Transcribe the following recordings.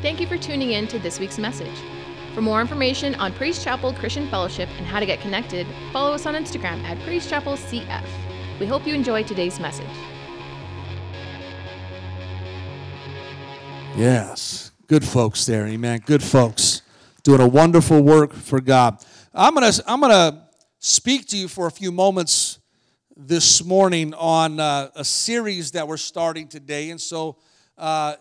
Thank you for tuning in to this week's message. For more information on Praise Chapel Christian Fellowship and how to get connected, follow us on Instagram at Praise Chapel CF. We hope you enjoy today's message. Yes, good folks there, amen. Good folks doing a wonderful work for God. I'm gonna I'm gonna speak to you for a few moments this morning on uh, a series that we're starting today, and so uh,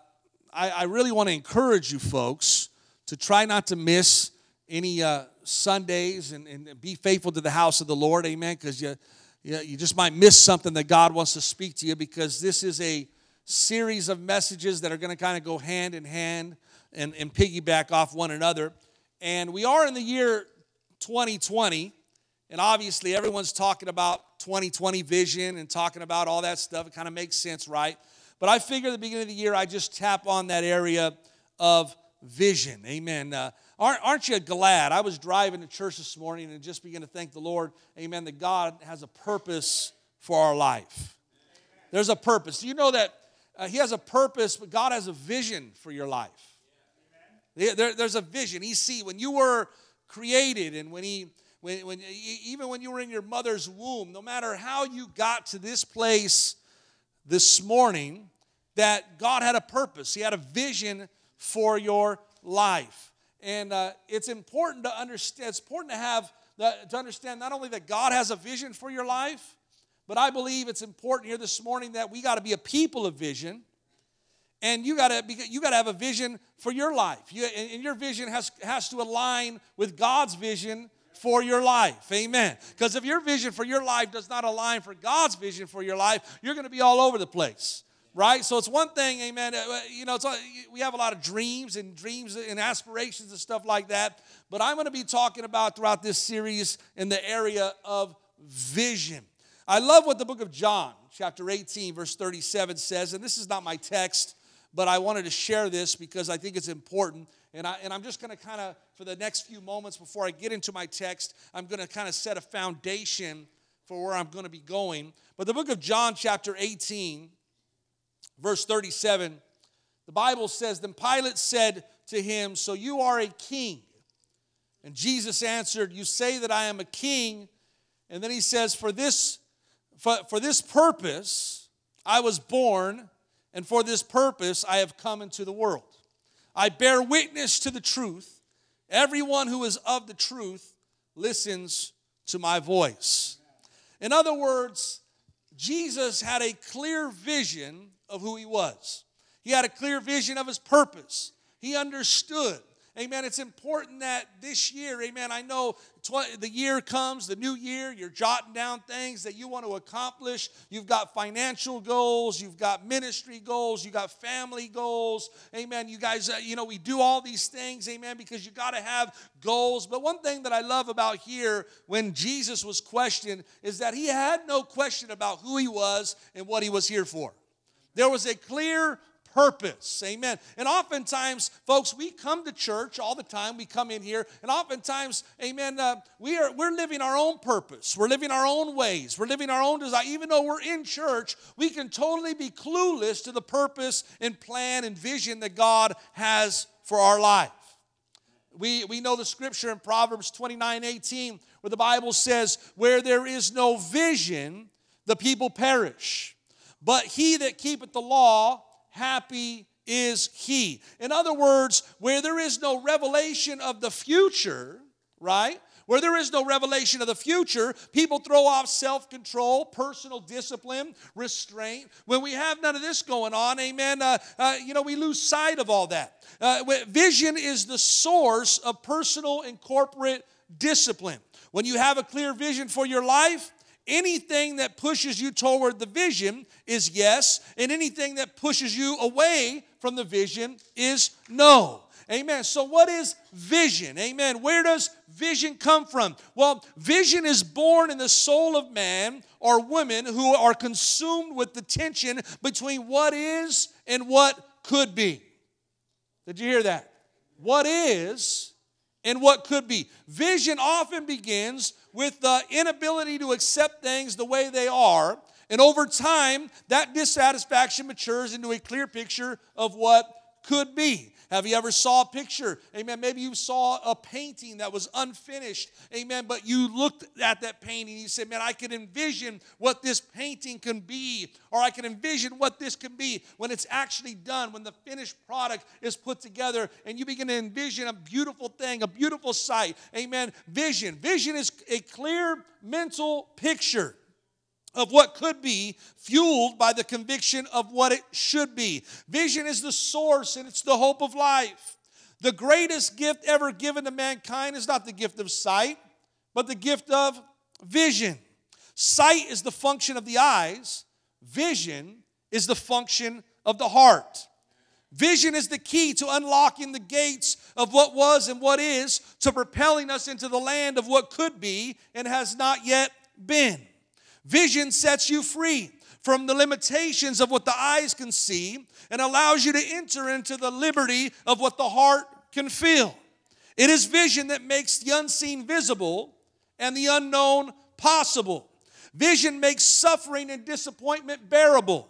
I, I, really want to encourage you folks to try not to miss any uh, Sundays and, and, be faithful to the house of the Lord, amen. Because you, you you just might miss something that God wants to speak to you because this is a series of messages that are going to kind of go hand in hand and, and piggyback off one another. And we are in the year 2020, and obviously everyone's talking about 2020 vision and talking about all that stuff. It kind of makes sense, right? But I figure at the beginning of the year, I just tap on that area of vision. Amen. Uh, aren't, aren't you glad? I was driving to church this morning and just began to thank the Lord, amen, that God has a purpose for our life. There's a purpose. Do you know that uh, He has a purpose, but God has a vision for your life. There, there's a vision. He see when you were created and when He when, when, even when you were in your mother's womb, no matter how you got to this place this morning, that God had a purpose. He had a vision for your life. And uh, it's important to understand, it's important to have, to understand not only that God has a vision for your life, but I believe it's important here this morning that we got to be a people of vision. And you got to you got to have a vision for your life. You, and your vision has, has to align with God's vision for your life. Amen. Because if your vision for your life does not align for God's vision for your life, you're going to be all over the place. Right? So it's one thing, amen. Uh, you know, we have a lot of dreams and dreams and aspirations and stuff like that. But I'm going to be talking about throughout this series in the area of vision. I love what the book of John, chapter 18, verse 37 says, and this is not my text, but I wanted to share this because I think it's important. And, I, and I'm just going to kind of, for the next few moments before I get into my text, I'm going to kind of set a foundation for where I'm going to be going. But the book of John, chapter 18, verse 37, the Bible says, Then Pilate said to him, So you are a king. And Jesus answered, You say that I am a king. And then he says, For this for, for this purpose I was born, and for this purpose I have come into the world. I bear witness to the truth. Everyone who is of the truth listens to my voice. In other words, Jesus had a clear vision of who he was. He had a clear vision of his purpose. He understood Amen. It's important that this year, amen, I know the year comes, the new year, you're jotting down things that you want to accomplish. You've got financial goals, you've got ministry goals, You've got family goals. Amen. You guys, uh, you know, we do all these things, amen, because you got to have goals. But one thing that I love about here when Jesus was questioned is that he had no question about who he was and what he was here for. There was a clear purpose. Amen. And oftentimes, folks, we come to church all the time. We come in here, and oftentimes, amen, uh, we are, we're living our own purpose. We're living our own ways. We're living our own desire. Even though we're in church, we can totally be clueless to the purpose and plan and vision that God has for our life. We, we know the scripture in Proverbs 29 18, where the Bible says, Where there is no vision, the people perish. But he that keepeth the law happy is he. In other words, where there is no revelation of the future, right? Where there is no revelation of the future, people throw off self control, personal discipline, restraint. When we have none of this going on, amen, uh, uh, you know, we lose sight of all that. Uh, vision is the source of personal and corporate discipline. When you have a clear vision for your life, Anything that pushes you toward the vision is yes, and anything that pushes you away from the vision is no. Amen. So, what is vision? Amen. Where does vision come from? Well, vision is born in the soul of man or women who are consumed with the tension between what is and what could be. Did you hear that? What is and what could be. Vision often begins with the inability to accept things the way they are. And over time, that dissatisfaction matures into a clear picture of what could be. Have you ever saw a picture? Amen. Maybe you saw a painting that was unfinished. Amen. But you looked at that painting and you said, man, I can envision what this painting can be, or I can envision what this can be when it's actually done, when the finished product is put together, and you begin to envision a beautiful thing, a beautiful sight. Amen. Vision. Vision is a clear mental picture of what could be, fueled by the conviction of what it should be. Vision is the source and it's the hope of life. The greatest gift ever given to mankind is not the gift of sight, but the gift of vision. Sight is the function of the eyes, vision is the function of the heart. Vision is the key to unlocking the gates of what was and what is, to propelling us into the land of what could be and has not yet been. Vision sets you free from the limitations of what the eyes can see and allows you to enter into the liberty of what the heart can feel. It is vision that makes the unseen visible and the unknown possible. Vision makes suffering and disappointment bearable.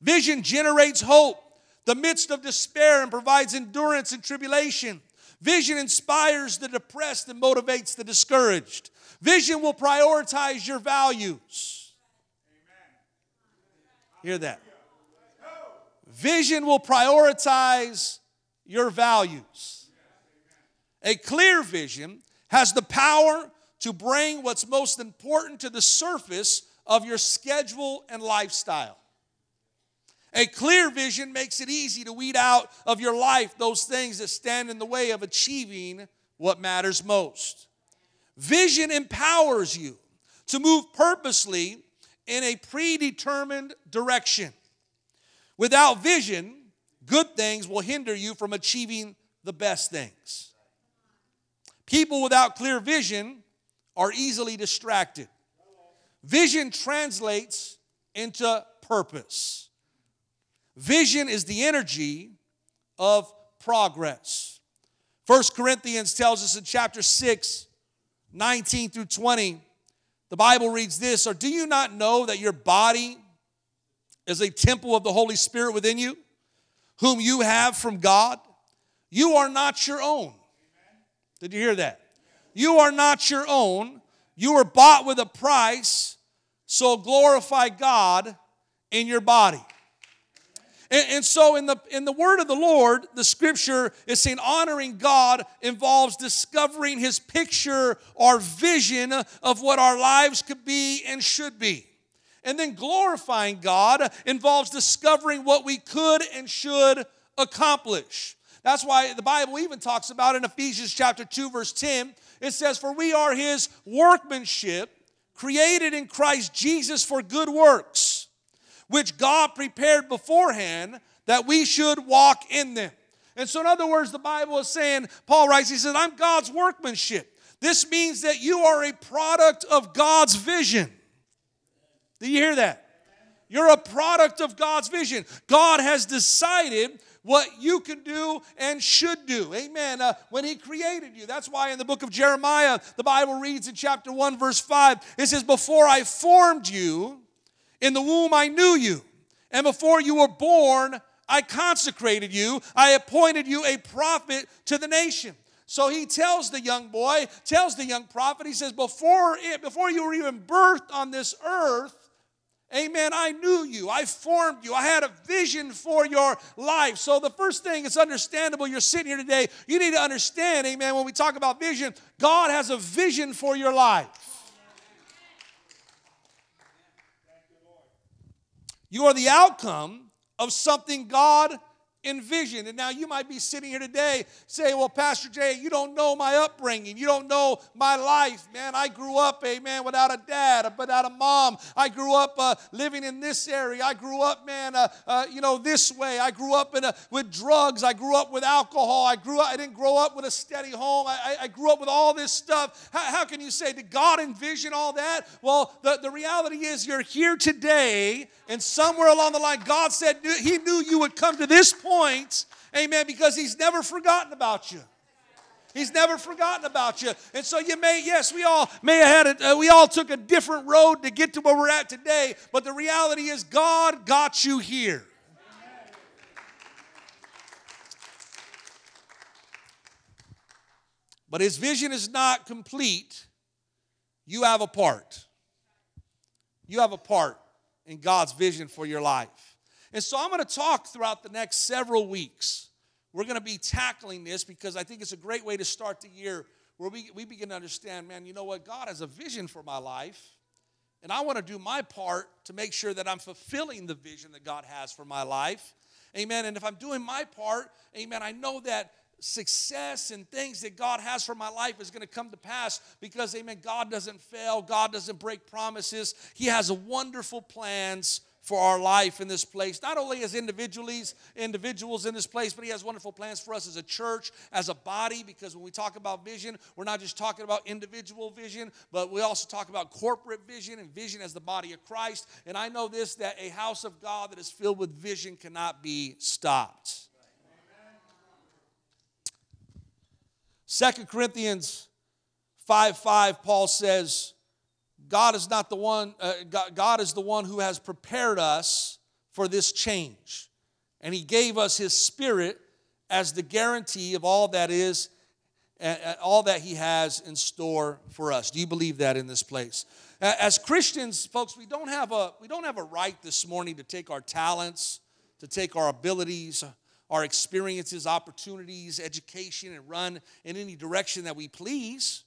Vision generates hope the midst of despair and provides endurance in tribulation. Vision inspires the depressed and motivates the discouraged. Vision will prioritize your values. Hear that. Vision will prioritize your values. A clear vision has the power to bring what's most important to the surface of your schedule and lifestyle. A clear vision makes it easy to weed out of your life those things that stand in the way of achieving what matters most. Vision empowers you to move purposely in a predetermined direction. Without vision, good things will hinder you from achieving the best things. People without clear vision are easily distracted. Vision translates into purpose. Vision is the energy of progress. First Corinthians tells us in chapter 6 19 through 20, the Bible reads this Or do you not know that your body is a temple of the Holy Spirit within you, whom you have from God? You are not your own. Did you hear that? You are not your own. You were bought with a price, so glorify God in your body. And, and, so in the in the word of the Lord, the scripture is saying honoring God involves discovering his picture or vision of what our lives could be and should be. And then glorifying God involves discovering what we could and should accomplish. That's why the Bible even talks about in Ephesians chapter 2 verse 10, it says for we are his workmanship created in Christ Jesus for good works which God prepared beforehand that we should walk in them. And so, in other words, the Bible is saying, Paul writes, he says, I'm God's workmanship. This means that you are a product of God's vision. Do you hear that? You're a product of God's vision. God has decided what you can do and should do. Amen. Uh, when He created you. That's why in the book of Jeremiah, the Bible reads in chapter 1, verse 5, it says, Before I formed you in the womb, I knew you. And before you were born, I consecrated you. I appointed you a prophet to the nation. So he tells the young boy, tells the young prophet, he says, Before, it, before you were even birthed on this earth, Amen. I knew you. I formed you. I had a vision for your life. So, the first thing, it's understandable you're sitting here today. You need to understand, amen, when we talk about vision, God has a vision for your life. You are the outcome of something God envisioned. And now you might be sitting here today saying, Well, Pastor Jay, you don't know my upbringing. You don't know my life. Man, I grew up, amen, without a dad, but without a mom. I grew up uh, living in this area. I grew up, man, uh, uh, you know, this way. I grew up in a, with drugs. I grew up with alcohol. I grew up, I didn't grow up with a steady home. I, I, I grew up with all this stuff. How, how, can you say, did God envision all that? Well, the, the reality is you're here today, and somewhere along the line, God said He knew you would come to this point points, amen, because he's never forgotten about you. He's never forgotten about you. And so you may, yes, we all may have had, it. uh, we all took a different road to get to where we're at today, but the reality is God got you here. But his vision is not complete. You have a part. You have a part in God's vision for your life. And so I'm going to talk throughout the next several weeks. We're going to be tackling this because I think it's a great way to start the year where we, we begin to understand man, you know what? God has a vision for my life. And I want to do my part to make sure that I'm fulfilling the vision that God has for my life. Amen. And if I'm doing my part, amen, I know that success and things that God has for my life is going to come to pass because, amen, God doesn't fail, God doesn't break promises. He has wonderful plans for our life in this place, not only as individuals, individuals in this place, but he has wonderful plans for us as a church, as a body, because when we talk about vision, we're not just talking about individual vision, but we also talk about corporate vision and vision as the body of Christ. And I know this that a house of God that is filled with vision cannot be stopped. Second Corinthians 5 5, Paul says, God is not the one, uh, God, is the one who has prepared us for this change. And He gave us His Spirit as the guarantee of all that is, all that He has in store for us. Do you believe that in this place? As Christians, folks, we don't have a we don't have a right this morning to take our talents, to take our abilities, our experiences, opportunities, education, and run in any direction that we please.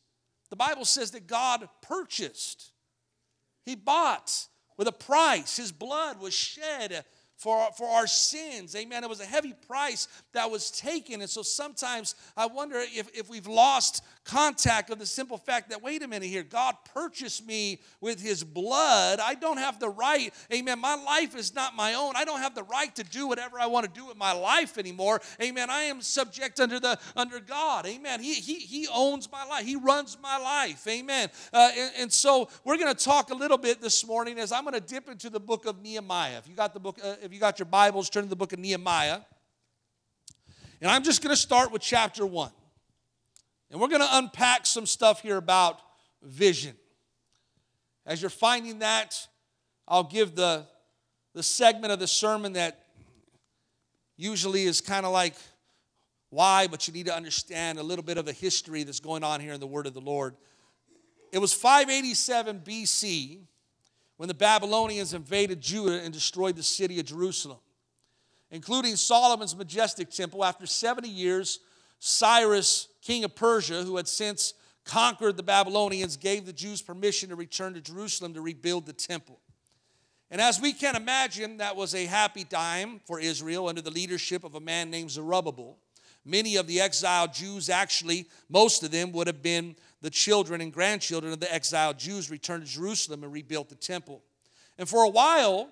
The Bible says that God purchased, He bought with a price. His blood was shed for, for our sins. Amen. It was a heavy price that was taken. And so sometimes I wonder if, if we've lost contact of the simple fact that, wait a minute here, God purchased me with his blood. I don't have the right, amen. My life is not my own. I don't have the right to do whatever I want to do with my life anymore. Amen. I am subject under the under God. Amen. He he, he owns my life. He runs my life. Amen. Uh, and, and, so we're going to talk a little bit this morning as I'm going to dip into the book of Nehemiah. If you got the book, uh, if you got your Bibles, turn to the book of Nehemiah. And I'm just going to start with chapter one. And we're going to unpack some stuff here about vision. As you're finding that, I'll give the, the segment of the sermon that usually is kind of like why, but you need to understand a little bit of the history that's going on here in the Word of the Lord. It was 587 BC when the Babylonians invaded Judah and destroyed the city of Jerusalem, including Solomon's majestic temple. After 70 years, Cyrus, king of Persia, who had since conquered the Babylonians, gave the Jews permission to return to Jerusalem to rebuild the temple. And as we can imagine, that was a happy time for Israel under the leadership of a man named Zerubbabel. Many of the exiled Jews, actually, most of them would have been the children and grandchildren of the exiled Jews, returned to Jerusalem and rebuilt the temple. And for a while,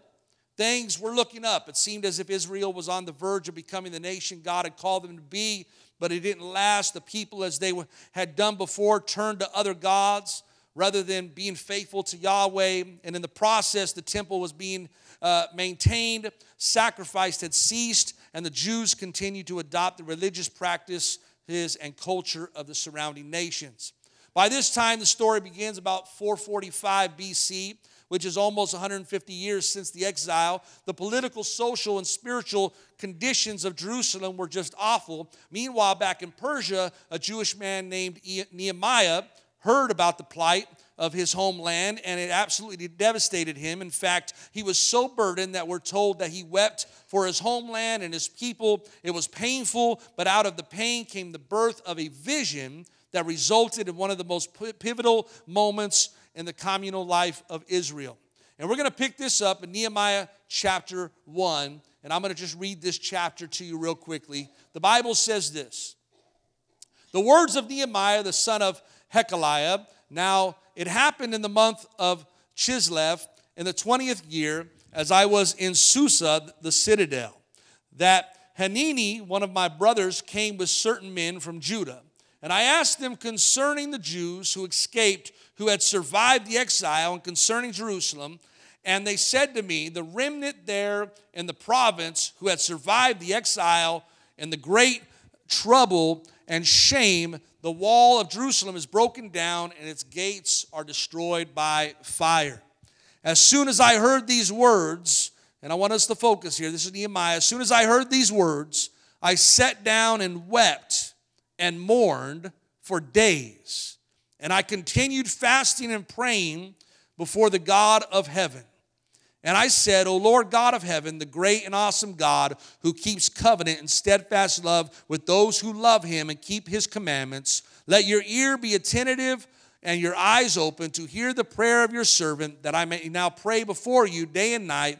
things were looking up. It seemed as if Israel was on the verge of becoming the nation God had called them to be but it didn't last. The people, as they had done before, turned to other gods rather than being faithful to Yahweh. And in the process, the temple was being uh, maintained, sacrifice had ceased, and the Jews continued to adopt the religious practices and culture of the surrounding nations. By this time, the story begins about 445 BC which is almost 150 years since the exile, the political, social, and spiritual conditions of Jerusalem were just awful. Meanwhile, back in Persia, a Jewish man named Nehemiah heard about the plight of his homeland and it absolutely devastated him. In fact, he was so burdened that we're told that he wept for his homeland and his people. It was painful, but out of the pain came the birth of a vision that resulted in one of the most pivotal moments in the communal life of Israel. And we're going to pick this up in Nehemiah chapter 1. And I'm going to just read this chapter to you real quickly. The Bible says this The words of Nehemiah, the son of Hacaliah. Now, it happened in the month of Chislev in the 20th year, as I was in Susa, the citadel, that Hanani, one of my brothers, came with certain men from Judah. And I asked them concerning the Jews who escaped who had survived the exile and concerning Jerusalem. And they said to me, The remnant there in the province who had survived the exile and the great trouble and shame, the wall of Jerusalem is broken down and its gates are destroyed by fire. As soon as I heard these words, and I want us to focus here, this is Nehemiah. As soon as I heard these words, I sat down and wept and mourned for days. And I continued fasting and praying before the God of heaven. And I said, O Lord God of heaven, the great and awesome God who keeps covenant and steadfast love with those who love him and keep his commandments, let your ear be attentive and your eyes open to hear the prayer of your servant, that I may now pray before you day and night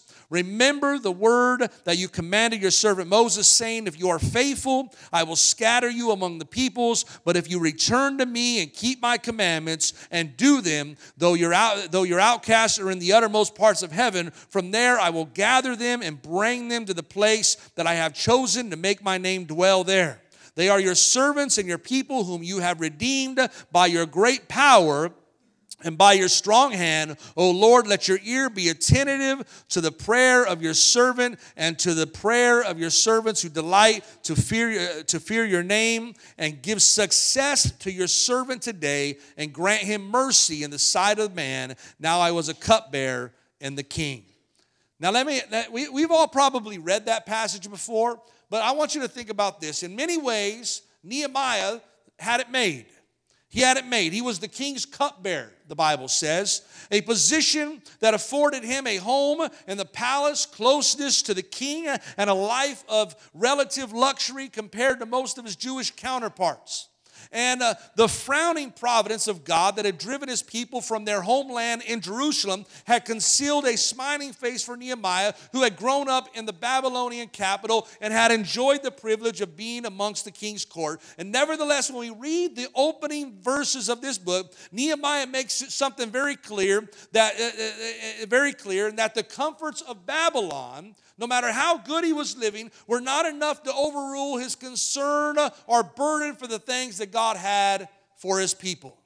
Remember the word that you commanded your servant Moses, saying, If you are faithful, I will scatter you among the peoples. But if you return to me and keep my commandments and do them, though your, out, though your outcasts are in the uttermost parts of heaven, from there I will gather them and bring them to the place that I have chosen to make my name dwell there. They are your servants and your people whom you have redeemed by your great power and by your strong hand, O Lord, let your ear be attentive to the prayer of your servant and to the prayer of your servants who delight to fear, uh, to fear your name, and give success to your servant today, and grant him mercy in the sight of man. Now I was a cupbearer and the king. Now, let me, we, we've all probably read that passage before, but I want you to think about this. In many ways, Nehemiah had it made. He had it made. He was the king's cupbearer, the Bible says, a position that afforded him a home in the palace, closeness to the king, and a life of relative luxury compared to most of his Jewish counterparts and uh, the frowning providence of God that had driven his people from their homeland in Jerusalem had concealed a smiling face for Nehemiah, who had grown up in the Babylonian capital and had enjoyed the privilege of being amongst the king's court. And nevertheless, when we read the opening verses of this book, Nehemiah makes something very clear that uh, uh, uh very clear, and that the comforts of Babylon no matter how good he was living, were not enough to overrule his concern or burden for the things that God had for his people.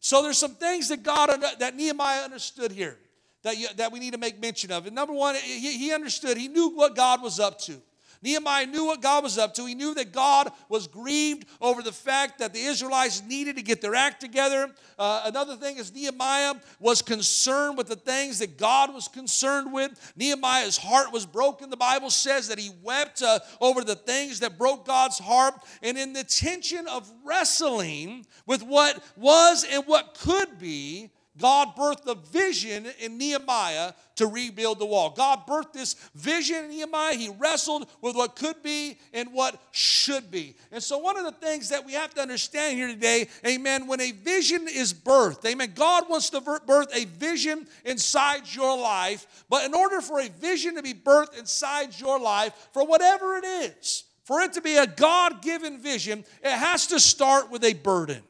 So there's some things that God that Nehemiah understood here that, you, that we need to make mention of. And number one, he, he understood, he knew what God was up to. Nehemiah knew what God was up to. He knew that God was grieved over the fact that the Israelites needed to get their act together. Uh, another thing is, Nehemiah was concerned with the things that God was concerned with. Nehemiah's heart was broken. The Bible says that he wept uh, over the things that broke God's heart. And in the tension of wrestling with what was and what could be, God birthed a vision in Nehemiah to rebuild the wall. God birthed this vision in Nehemiah. He wrestled with what could be and what should be. And so, one of the things that we have to understand here today, amen, when a vision is birthed, amen, God wants to birth a vision inside your life. But in order for a vision to be birthed inside your life, for whatever it is, for it to be a God given vision, it has to start with a burden.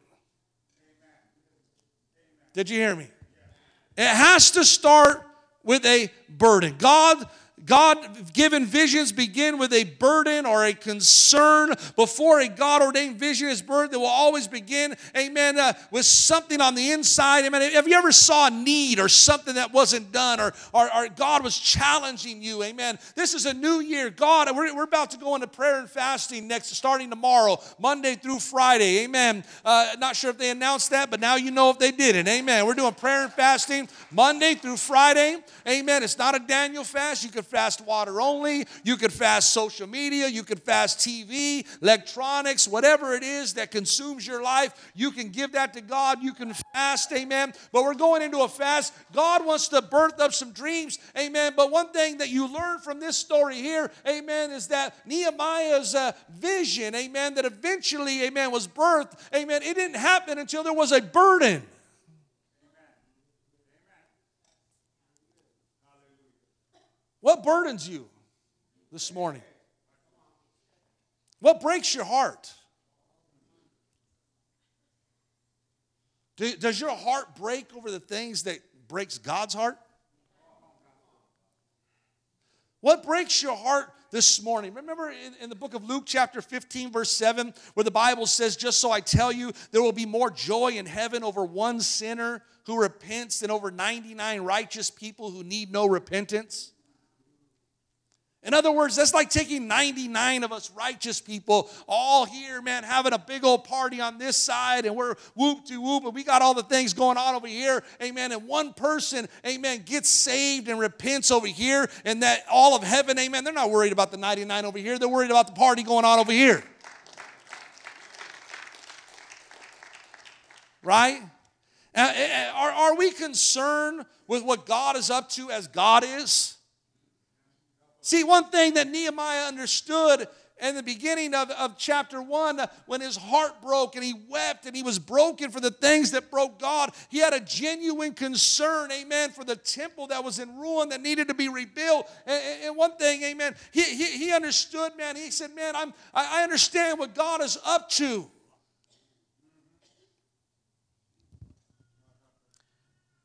Did you hear me? It has to start with a burden. God God given visions begin with a burden or a concern. Before a God ordained vision is birthed, it will always begin, amen, uh, with something on the inside. Amen. Have you ever saw a need or something that wasn't done or, or, or God was challenging you? Amen. This is a new year. God, we're, we're about to go into prayer and fasting next, starting tomorrow, Monday through Friday. Amen. Uh, not sure if they announced that, but now you know if they didn't. Amen. We're doing prayer and fasting Monday through Friday. Amen. It's not a Daniel fast. You can fast water only. You could fast social media. You could fast TV, electronics, whatever it is that consumes your life. You can give that to God. You can fast, amen. But we're going into a fast. God wants to birth up some dreams, amen. But one thing that you learn from this story here, amen, is that Nehemiah's uh, vision, amen, that eventually, amen, was birthed, amen, it didn't happen until there was a burden. What burdens you this morning? What breaks your heart? does your heart break over the things that breaks God's heart? What breaks your heart this morning? Remember in, in, the book of Luke, chapter 15, verse 7, where the Bible says, Just so I tell you, there will be more joy in heaven over one sinner who repents than over 99 righteous people who need no repentance. In other words, that's like taking 99 of us righteous people all here, man, having a big old party on this side, and we're whoop to whoop, and we got all the things going on over here, amen. And one person, amen, gets saved and repents over here, and that all of heaven, amen, they're not worried about the 99 over here, they're worried about the party going on over here. Right? Uh, uh, uh, are, are we concerned with what God is up to as God is? See, one thing that Nehemiah understood in the beginning of, of chapter one, when his heart broke and he wept and he was broken for the things that broke God, he had a genuine concern, amen, for the temple that was in ruin that needed to be rebuilt. And, and one thing, amen, he, he, he, understood, man, he said, man, I'm, I understand what God is up to.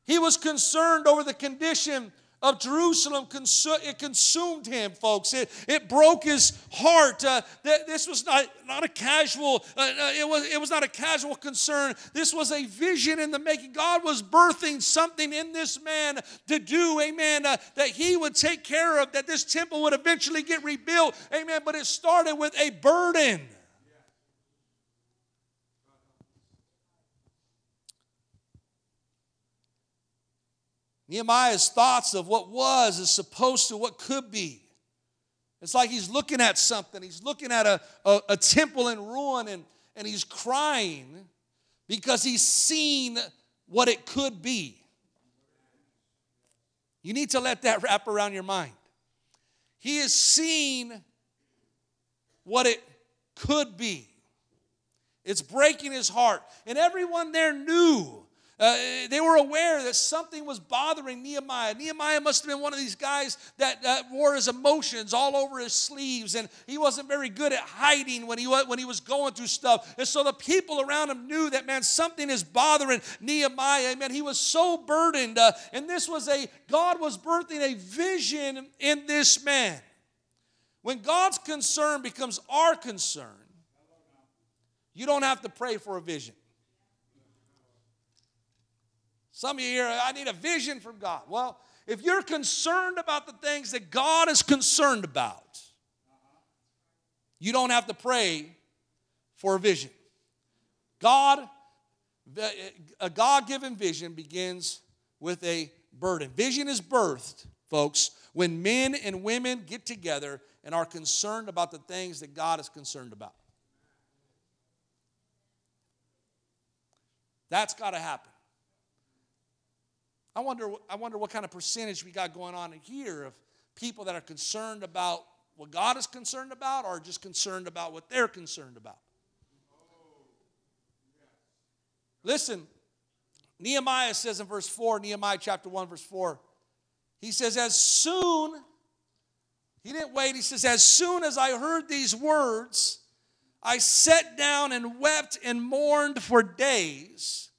He was concerned over the condition of Jerusalem, it consumed him, folks. It, it broke his heart. Uh, this was not, not a casual, uh, uh, it, was, it was not a casual concern. This was a vision in the making. God was birthing something in this man to do, amen, uh, that he would take care of, that this temple would eventually get rebuilt, amen. But it started with a burden. Nehemiah's thoughts of what was is supposed to what could be. It's like he's looking at something. He's looking at a, a, a, temple in ruin and, and he's crying because he's seen what it could be. You need to let that wrap around your mind. He has seen what it could be. It's breaking his heart. And everyone there knew uh, they were aware that something was bothering Nehemiah. Nehemiah must have been one of these guys that uh, wore his emotions all over his sleeves, and he wasn't very good at hiding when he, was, when he was going through stuff. And so the people around him knew that, man, something is bothering Nehemiah. Amen. He was so burdened. Uh, and this was a, God was birthing a vision in this man. When God's concern becomes our concern, you don't have to pray for a vision. Some of you here, I need a vision from God. Well, if you're concerned about the things that God is concerned about, you don't have to pray for a vision. God, a God given vision begins with a burden. Vision is birthed, folks, when men and women get together and are concerned about the things that God is concerned about. That's got to happen. I wonder, I wonder what kind of percentage we got going on in here of people that are concerned about what God is concerned about or just concerned about what they're concerned about. Listen, Nehemiah says in verse 4, Nehemiah chapter 1, verse 4, he says, As soon, he didn't wait, he says, As soon as I heard these words, I sat down and wept and mourned for days.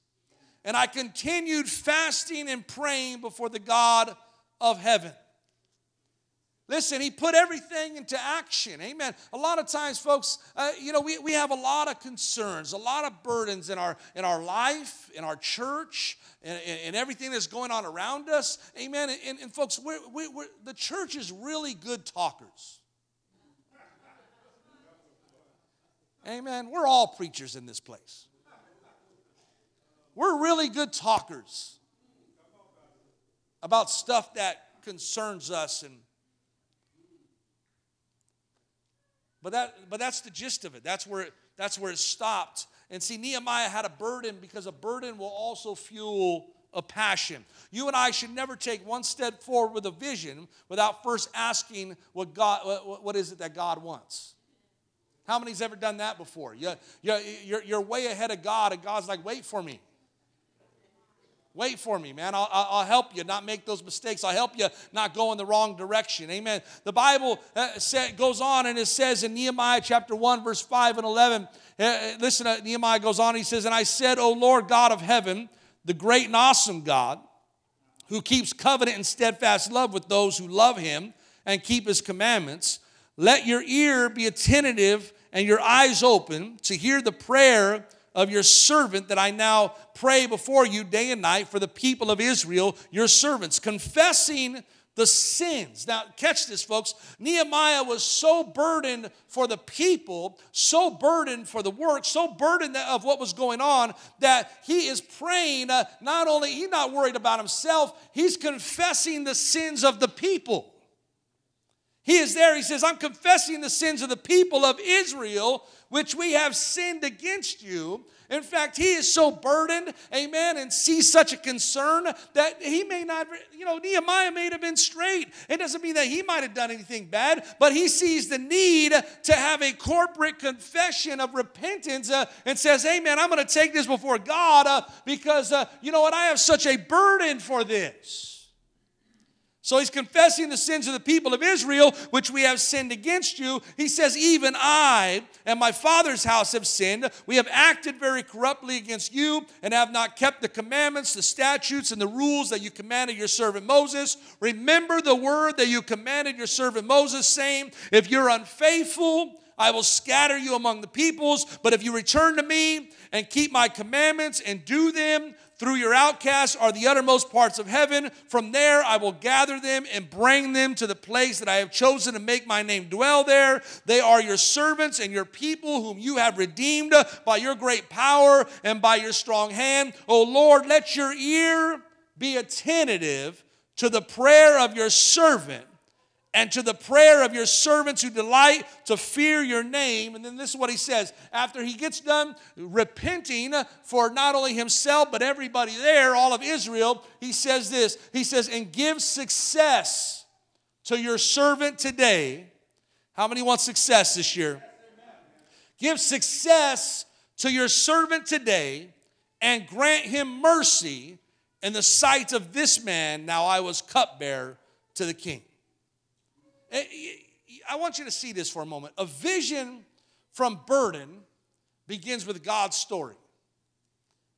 And I continued fasting and praying before the God of heaven. Listen, he put everything into action. Amen. A lot of times, folks, uh, you know, we, we have a lot of concerns, a lot of burdens in our in our life, in our church, and, and everything that's going on around us. Amen. And, and folks, we're, we, we're, the church is really good talkers. Amen. We're all preachers in this place. We're really good talkers about stuff that concerns us and but that but that's the gist of it. That's where it, that's where it stopped. And see Nehemiah had a burden because a burden will also fuel a passion. You and I should never take one step forward with a vision without first asking what God what, what is it that God wants. How many's ever done that before? You, you, you're, you're way ahead of God, and God's like, wait for me. Wait for me, man. I'll, I'll, help you not make those mistakes. I'll help you not go in the wrong direction. Amen. The Bible uh, goes on and it says in Nehemiah chapter 1, verse 5 and 11, uh, uh, listen, Nehemiah goes on, he says, And I said, O Lord God of heaven, the great and awesome God, who keeps covenant and steadfast love with those who love him and keep his commandments, let your ear be attentive and your eyes open to hear the prayer of your servant that I now pray before you day and night for the people of Israel, your servants, confessing the sins. Now, catch this, folks. Nehemiah was so burdened for the people, so burdened for the work, so burdened of what was going on that he is praying. Uh, not only he's not worried about himself, he's confessing the sins of the people. He is there. He says, I'm confessing the sins of the people of Israel, which we have sinned against you. In fact, he is so burdened, amen, and sees such a concern that he may not, you know, Nehemiah may have been straight. It doesn't mean that he might have done anything bad, but he sees the need to have a corporate confession of repentance uh, and says, man, I'm going to take this before God uh, because, uh, you know what, I have such a burden for this. So he's confessing the sins of the people of Israel, which we have sinned against you. He says, Even I and my father's house have sinned. We have acted very corruptly against you and have not kept the commandments, the statutes, and the rules that you commanded your servant Moses. Remember the word that you commanded your servant Moses, saying, If you're unfaithful, I will scatter you among the peoples. But if you return to me and keep my commandments and do them, through your outcasts are the uttermost parts of heaven. From there I will gather them and bring them to the place that I have chosen to make my name dwell there. They are your servants and your people whom you have redeemed by your great power and by your strong hand. O Lord, let your ear be attentive to the prayer of your servant and to the prayer of your servants who delight to fear your name. And then this is what he says after he gets done repenting for not only himself, but everybody there, all of Israel, he says this He says, and give success to your servant today. How many want success this year? Give success to your servant today and grant him mercy in the sight of this man. Now I was cupbearer to the king. Eh, I want you to see this for a moment. A vision from burden begins with God's story.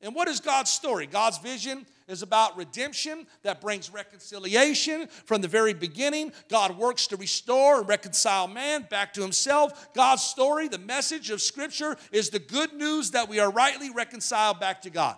And what is God's story? God's vision is about redemption that brings reconciliation from the very beginning. God works to restore and reconcile man back to himself. God's story, the message of Scripture, is the good news that we are rightly reconciled back to God.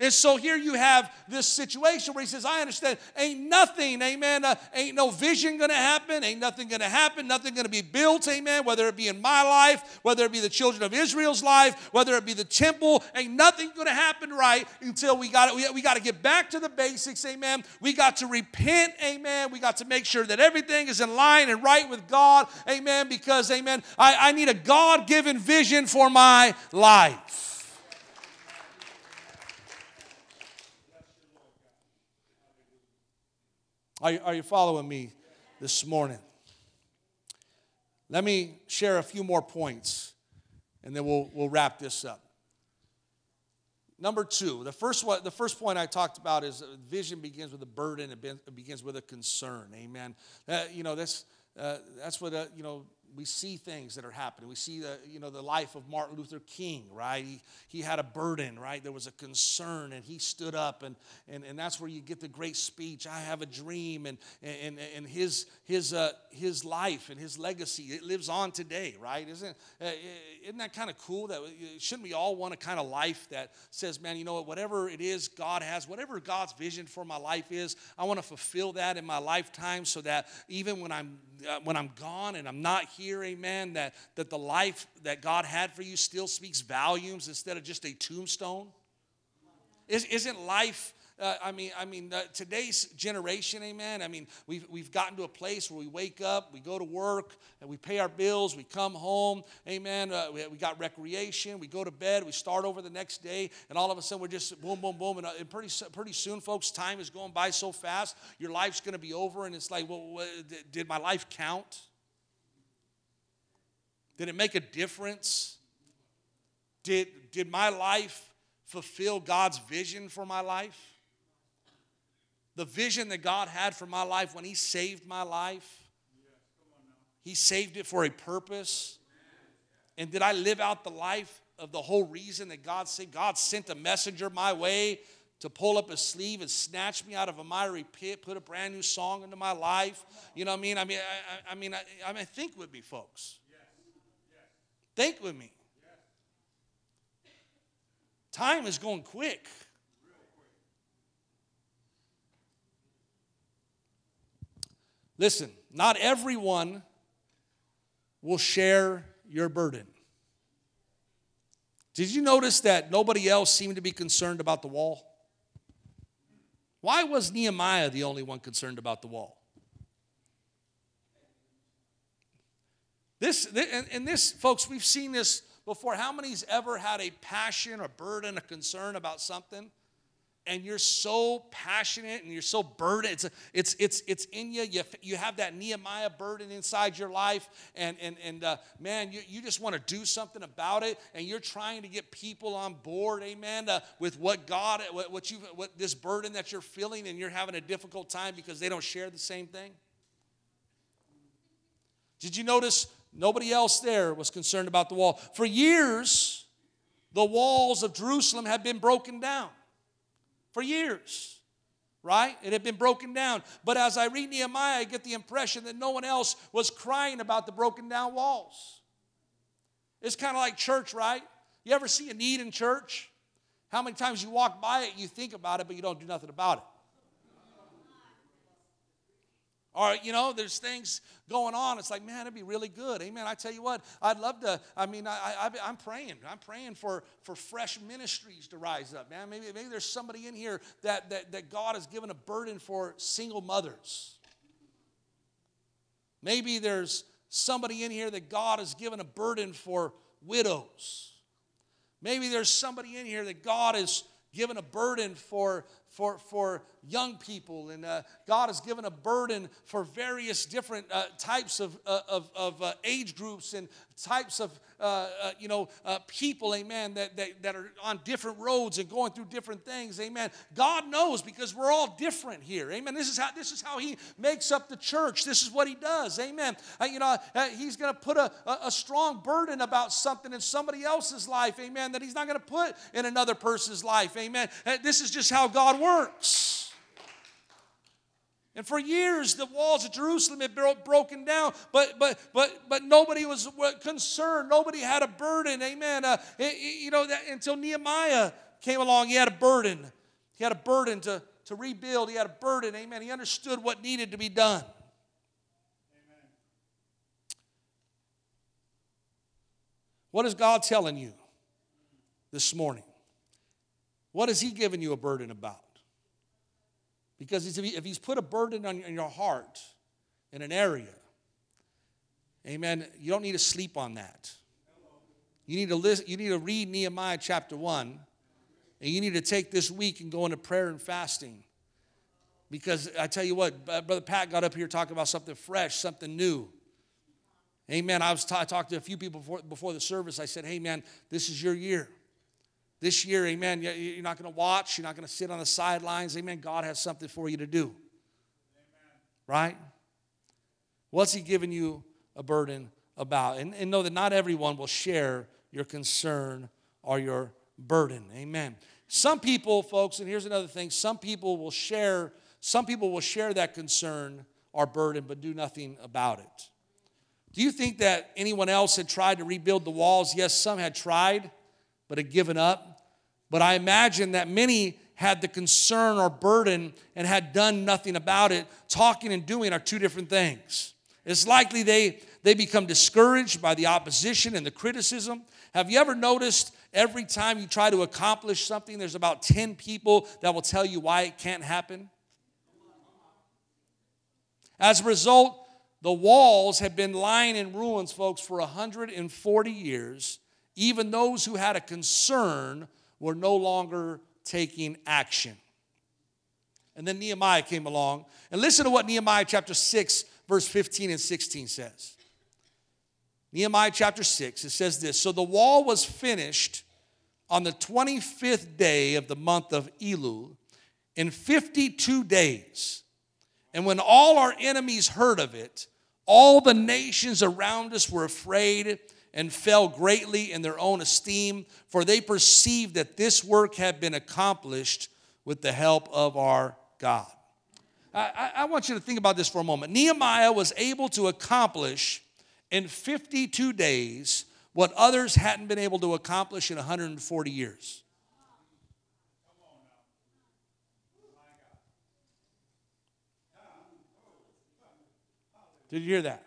And so here you have this situation where he says, I understand, ain't nothing, amen, uh, ain't no vision gonna happen, ain't nothing gonna happen, nothing gonna be built, amen, whether it be in my life, whether it be the children of Israel's life, whether it be the temple, ain't nothing gonna happen right until we got we, we got to get back to the basics, amen. We got to repent, amen. We got to make sure that everything is in line and right with God, amen, because, amen, I, I need a God given vision for my life. Are you, are you following me this morning? Let me share a few more points and then we'll, we'll wrap this up. Number two, the first, one, the first point I talked about is vision begins with a burden, it begins with a concern. Amen. Uh, you know, that's, uh, that's what, uh, you know, we see things that are happening. We see the, you know, the life of Martin Luther King, right? He, he had a burden, right? There was a concern and he stood up and, and, and that's where you get the great speech, I have a dream and, and, and his, his, uh, his life and his legacy, it lives on today, right? Isn't, uh, isn't that kind of cool that shouldn't we all want a kind of life that says, man, you know what, whatever it is God has, whatever God's vision for my life is, I want to fulfill that in my lifetime so that even when I'm, uh, Uh, when I'm gone and I'm not here, here, amen, that, that the life that God had for you still speaks volumes instead of just a tombstone? Is, isn't life uh, I mean, I mean, uh, today's generation, amen. I mean, we've, we've gotten to a place where we wake up, we go to work, and we pay our bills, we come home, amen. Uh, we, we got recreation, we go to bed, we start over the next day, and all of a sudden we're just boom, boom, boom. And, uh, and pretty, pretty soon, folks, time is going by so fast, your life's going to be over, and it's like, well, did my life count? Did it make a difference? Did, did my life fulfill God's vision for my life? The vision that God had for my life when He saved my life, He saved it for a purpose. And did I live out the life of the whole reason that God said? God sent a messenger my way to pull up a sleeve and snatch me out of a miry pit, put a brand new song into my life. You know what I mean? I mean, I, I mean, I, I mean, think with me, folks. Think with me. Time is going quick. Listen, not everyone will share your burden. Did you notice that nobody else seemed to be concerned about the wall? Why was Nehemiah the only one concerned about the wall? This, and this, folks, we've seen this before. How many's ever had a passion, a burden, a concern about something? And you're so passionate and you're so burdened it's it's it's it's in you. You, you have that nehemiah burden inside your life and and and uh, man you, you just want to do something about it and you're trying to get people on board amen uh, with what god what, what you what this burden that you're feeling and you're having a difficult time because they don't share the same thing. Did you notice nobody else there was concerned about the wall? For years the walls of jerusalem have been broken down for years, right? It had been broken down. But as I read Nehemiah, I get the impression that no one else was crying about the broken down walls. It's kind of like church, right? You ever see a need in church? How many times you walk by it, you think about it, but you don't do nothing about it? Or, you know, there's things going on. It's like, man, it'd be really good. Amen. I tell you what, I'd love to. I mean, I, I, am praying. I'm praying for, for fresh ministries to rise up, man. Maybe, maybe there's somebody in here that, that, that God has given a burden for single mothers. Maybe there's somebody in here that God has given a burden for widows. Maybe there's somebody in here that God has given a burden for for, for young people, and uh, God has given a burden for various different uh, types of, uh, of, of uh, age groups and types of uh, uh, you know people, amen, that, that, that are on different roads and going through different things, amen. God knows because we're all different here, amen. This is how this is how He makes up the church. This is what He does, amen. you know, He's going to put a, a strong burden about something in somebody else's life, amen, that He's not going to put in another person's life, amen. this is just how God works. And for years, the walls of Jerusalem had been broken down, but but but but nobody was concerned. Nobody had a burden. Amen. Uh, you know, that, until Nehemiah came along, he had a burden. He had a burden to to rebuild. He had a burden. Amen. He understood what needed to be done. Amen. What is God telling you this morning? What has He given you a burden about? Because if He's put a burden on your heart in an area, amen, you don't need to sleep on that. You need to listen, you need to read Nehemiah chapter 1, and you need to take this week and go into prayer and fasting. Because I tell you what, Brother Pat got up here talking about something fresh, something new. Amen. I was t- I talked to a few people before, before the service. I said, hey, man, this is your year. This year, amen, you're not going to watch, you're not going to sit on the sidelines. Amen. God has something for you to do. Amen. Right? What's He giving you a burden about? And, and know that not everyone will share your concern or your burden. Amen. Some people, folks, and here's another thing some people will share, some people will share that concern or burden, but do nothing about it. Do you think that anyone else had tried to rebuild the walls? Yes, some had tried but had given up. But I imagine that many had the concern or burden and had done nothing about it. Talking and doing are two different things. It's likely they, they become discouraged by the opposition and the criticism. Have you ever noticed every time you try to accomplish something, there's about 10 people that will tell you why it can't happen? As a result, the walls have been lying in ruins, folks, for 140 years even those who had a concern were no longer taking action. And then Nehemiah came along. And listen to what Nehemiah chapter 6, verse 15 and 16 says. Nehemiah chapter 6, it says this So the wall was finished on the 25th day of the month of Elul in 52 days. And when all our enemies heard of it, all the nations around us were afraid and fell greatly in their own esteem, for they perceived that this work had been accomplished with the help of our God. I, I, want you to think about this for a moment. Nehemiah was able to accomplish in 52 days what others hadn't been able to accomplish in 140 years. Did you hear that?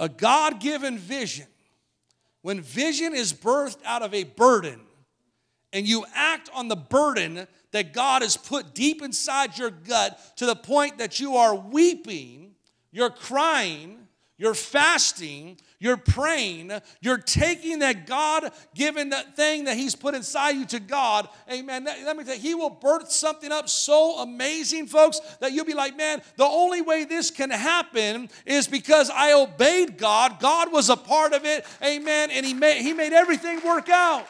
A God given vision, when vision is birthed out of a burden, and you act on the burden that God has put deep inside your gut to the point that you are weeping, you're crying, you're fasting, you're praying, you're taking that God given thing that He's put inside you to God. Amen. Let me tell you, He will birth something up so amazing, folks, that you'll be like, man, the only way this can happen is because I obeyed God. God was a part of it. Amen. And He made, he made everything work out.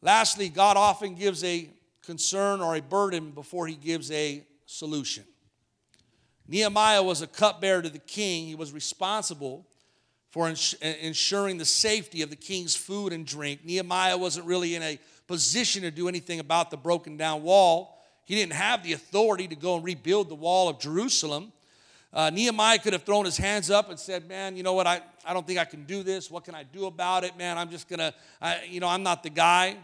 Lastly, God often gives a concern or a burden before he gives a solution. Nehemiah was a cupbearer to the king. He was responsible for ins- ensuring the safety of the king's food and drink. Nehemiah wasn't really in a position to do anything about the broken down wall. He didn't have the authority to go and rebuild the wall of Jerusalem. Uh, Nehemiah could have thrown his hands up and said, Man, you know what? I, I don't think I can do this. What can I do about it? Man, I'm just going to, you know, I'm not the guy.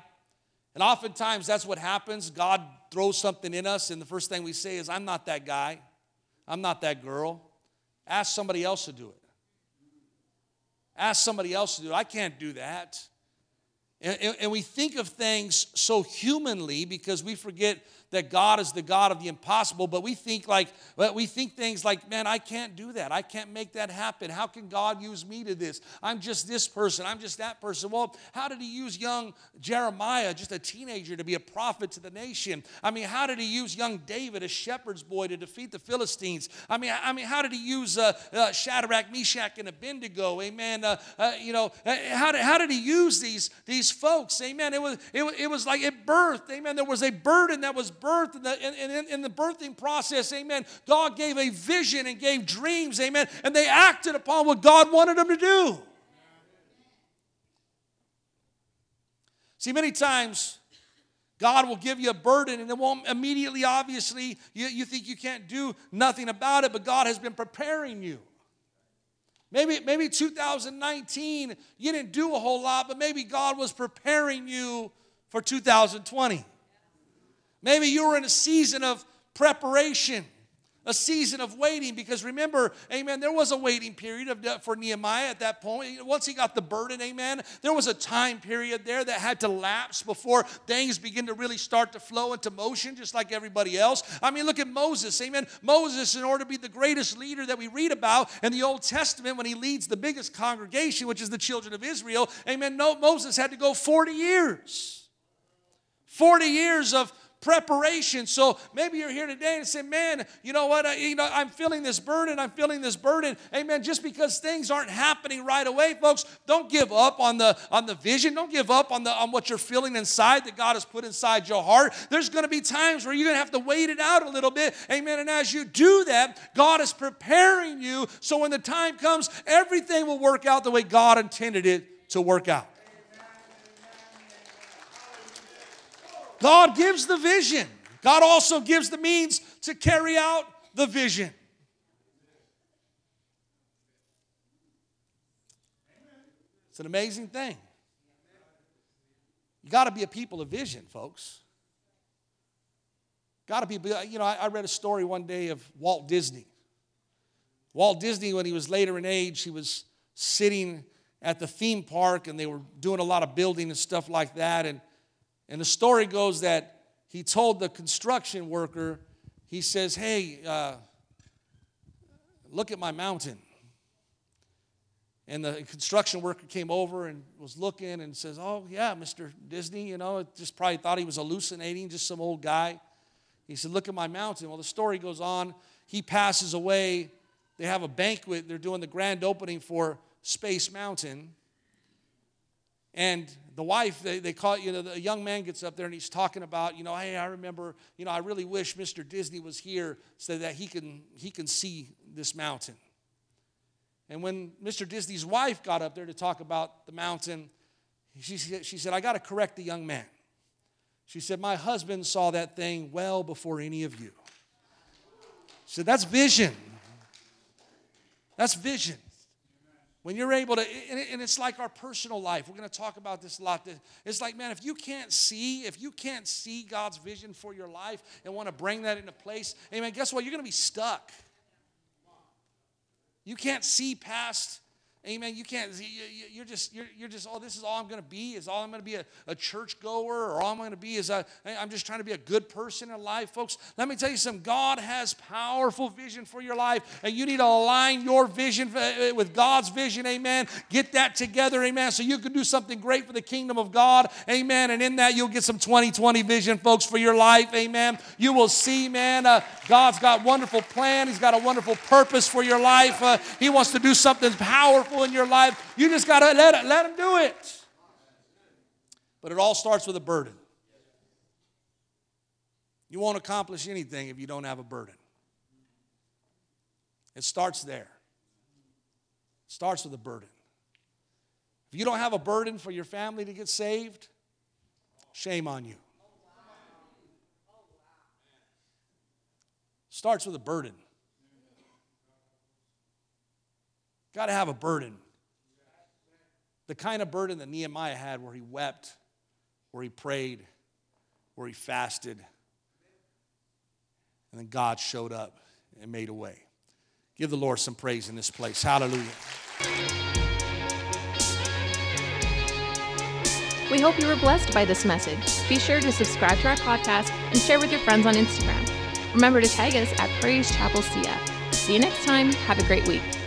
And oftentimes that's what happens. God throws something in us, and the first thing we say is, I'm not that guy. I'm not that girl. Ask somebody else to do it. Ask somebody else to do it. I can't do that. And, and, we think of things so humanly because we forget that God is the God of the impossible, but we think like we think things like, man, I can't do that. I can't make that happen. How can God use me to this? I'm just this person. I'm just that person. Well, how did he use young Jeremiah, just a teenager, to be a prophet to the nation? I mean, how did he use young David, a shepherd's boy, to defeat the Philistines? I mean, I mean, how did he use uh, uh, Shadrach, Meshach, and Abednego? Amen. Uh, uh you know, uh, how did, how did he use these these folks? Amen. It was it, it was like it birthed. Amen. There was a burden that was birth, in the, in the birthing process, amen, God gave a vision and gave dreams, amen, and they acted upon what God wanted them to do. See, many times God will give you a burden and it won't immediately, obviously, you, you think you can't do nothing about it, but God has been preparing you. Maybe, maybe 2019, you didn't do a whole lot, but maybe God was preparing you for 2020. Maybe you were in a season of preparation, a season of waiting, because remember, amen, there was a waiting period of, for Nehemiah at that point. Once he got the burden, amen, there was a time period there that had to lapse before things begin to really start to flow into motion, just like everybody else. I mean, look at Moses, amen. Moses, in order to be the greatest leader that we read about in the Old Testament, when he leads the biggest congregation, which is the children of Israel, amen, no, Moses had to go 40 years. 40 years of preparation. So maybe you're here today and say, "Man, you know what? I, you know, I'm feeling this burden. I'm feeling this burden." Amen. Just because things aren't happening right away, folks, don't give up on the on the vision. Don't give up on the on what you're feeling inside that God has put inside your heart. There's going to be times where you're going to have to wait it out a little bit. Amen. And as you do that, God is preparing you so when the time comes, everything will work out the way God intended it to work out. God gives the vision. God also gives the means to carry out the vision. It's an amazing thing. You got to be a people of vision, folks. Got to be, you know, I, read a story one day of Walt Disney. Walt Disney, when he was later in age, he was sitting at the theme park and they were doing a lot of building and stuff like that. And and the story goes that he told the construction worker, he says, Hey, uh, look at my mountain. And the construction worker came over and was looking and says, Oh, yeah, Mr. Disney, you know, just probably thought he was hallucinating, just some old guy. He said, Look at my mountain. Well, the story goes on. He passes away. They have a banquet. They're doing the grand opening for Space Mountain. And the wife, they, they call you know, the young man gets up there and he's talking about, you know, hey, I remember, you know, I really wish Mr. Disney was here so that he can, he can see this mountain. And when Mr. Disney's wife got up there to talk about the mountain, she, she said, I got to correct the young man. She said, My husband saw that thing well before any of you. She said, That's vision. That's vision. When you're able to, and it's like our personal life. We're going to talk about this a lot. It's like, man, if you can't see, if you can't see God's vision for your life and want to bring that into place, amen, guess what? You're going to be stuck. You can't see past Amen. You can't, you're just, you're, you're just, oh, this is all I'm going to be. Is all I'm going to be a, a church goer or all I'm going to be is a, I'm just trying to be a good person in life. Folks, let me tell you something. God has powerful vision for your life and you need to align your vision uh, with God's vision. Amen. Get that together. Amen. So you can do something great for the kingdom of God. Amen. And in that, you'll get some 2020 vision, folks, for your life. Amen. You will see, man, uh, God's got wonderful plan. He's got a wonderful purpose for your life. Uh, he wants to do something powerful in your life. You just got to let, it, let them do it. But it all starts with a burden. You won't accomplish anything if you don't have a burden. It starts there. It starts with a burden. If you don't have a burden for your family to get saved, shame on you. Starts with a burden. Got to have a burden. The kind of burden that Nehemiah had where he wept, where he prayed, where he fasted. And then God showed up and made a way. Give the Lord some praise in this place. Hallelujah. We hope you were blessed by this message. Be sure to subscribe to our podcast and share with your friends on Instagram. Remember to tag us at Praise Chapel CF. See you next time. Have a great week.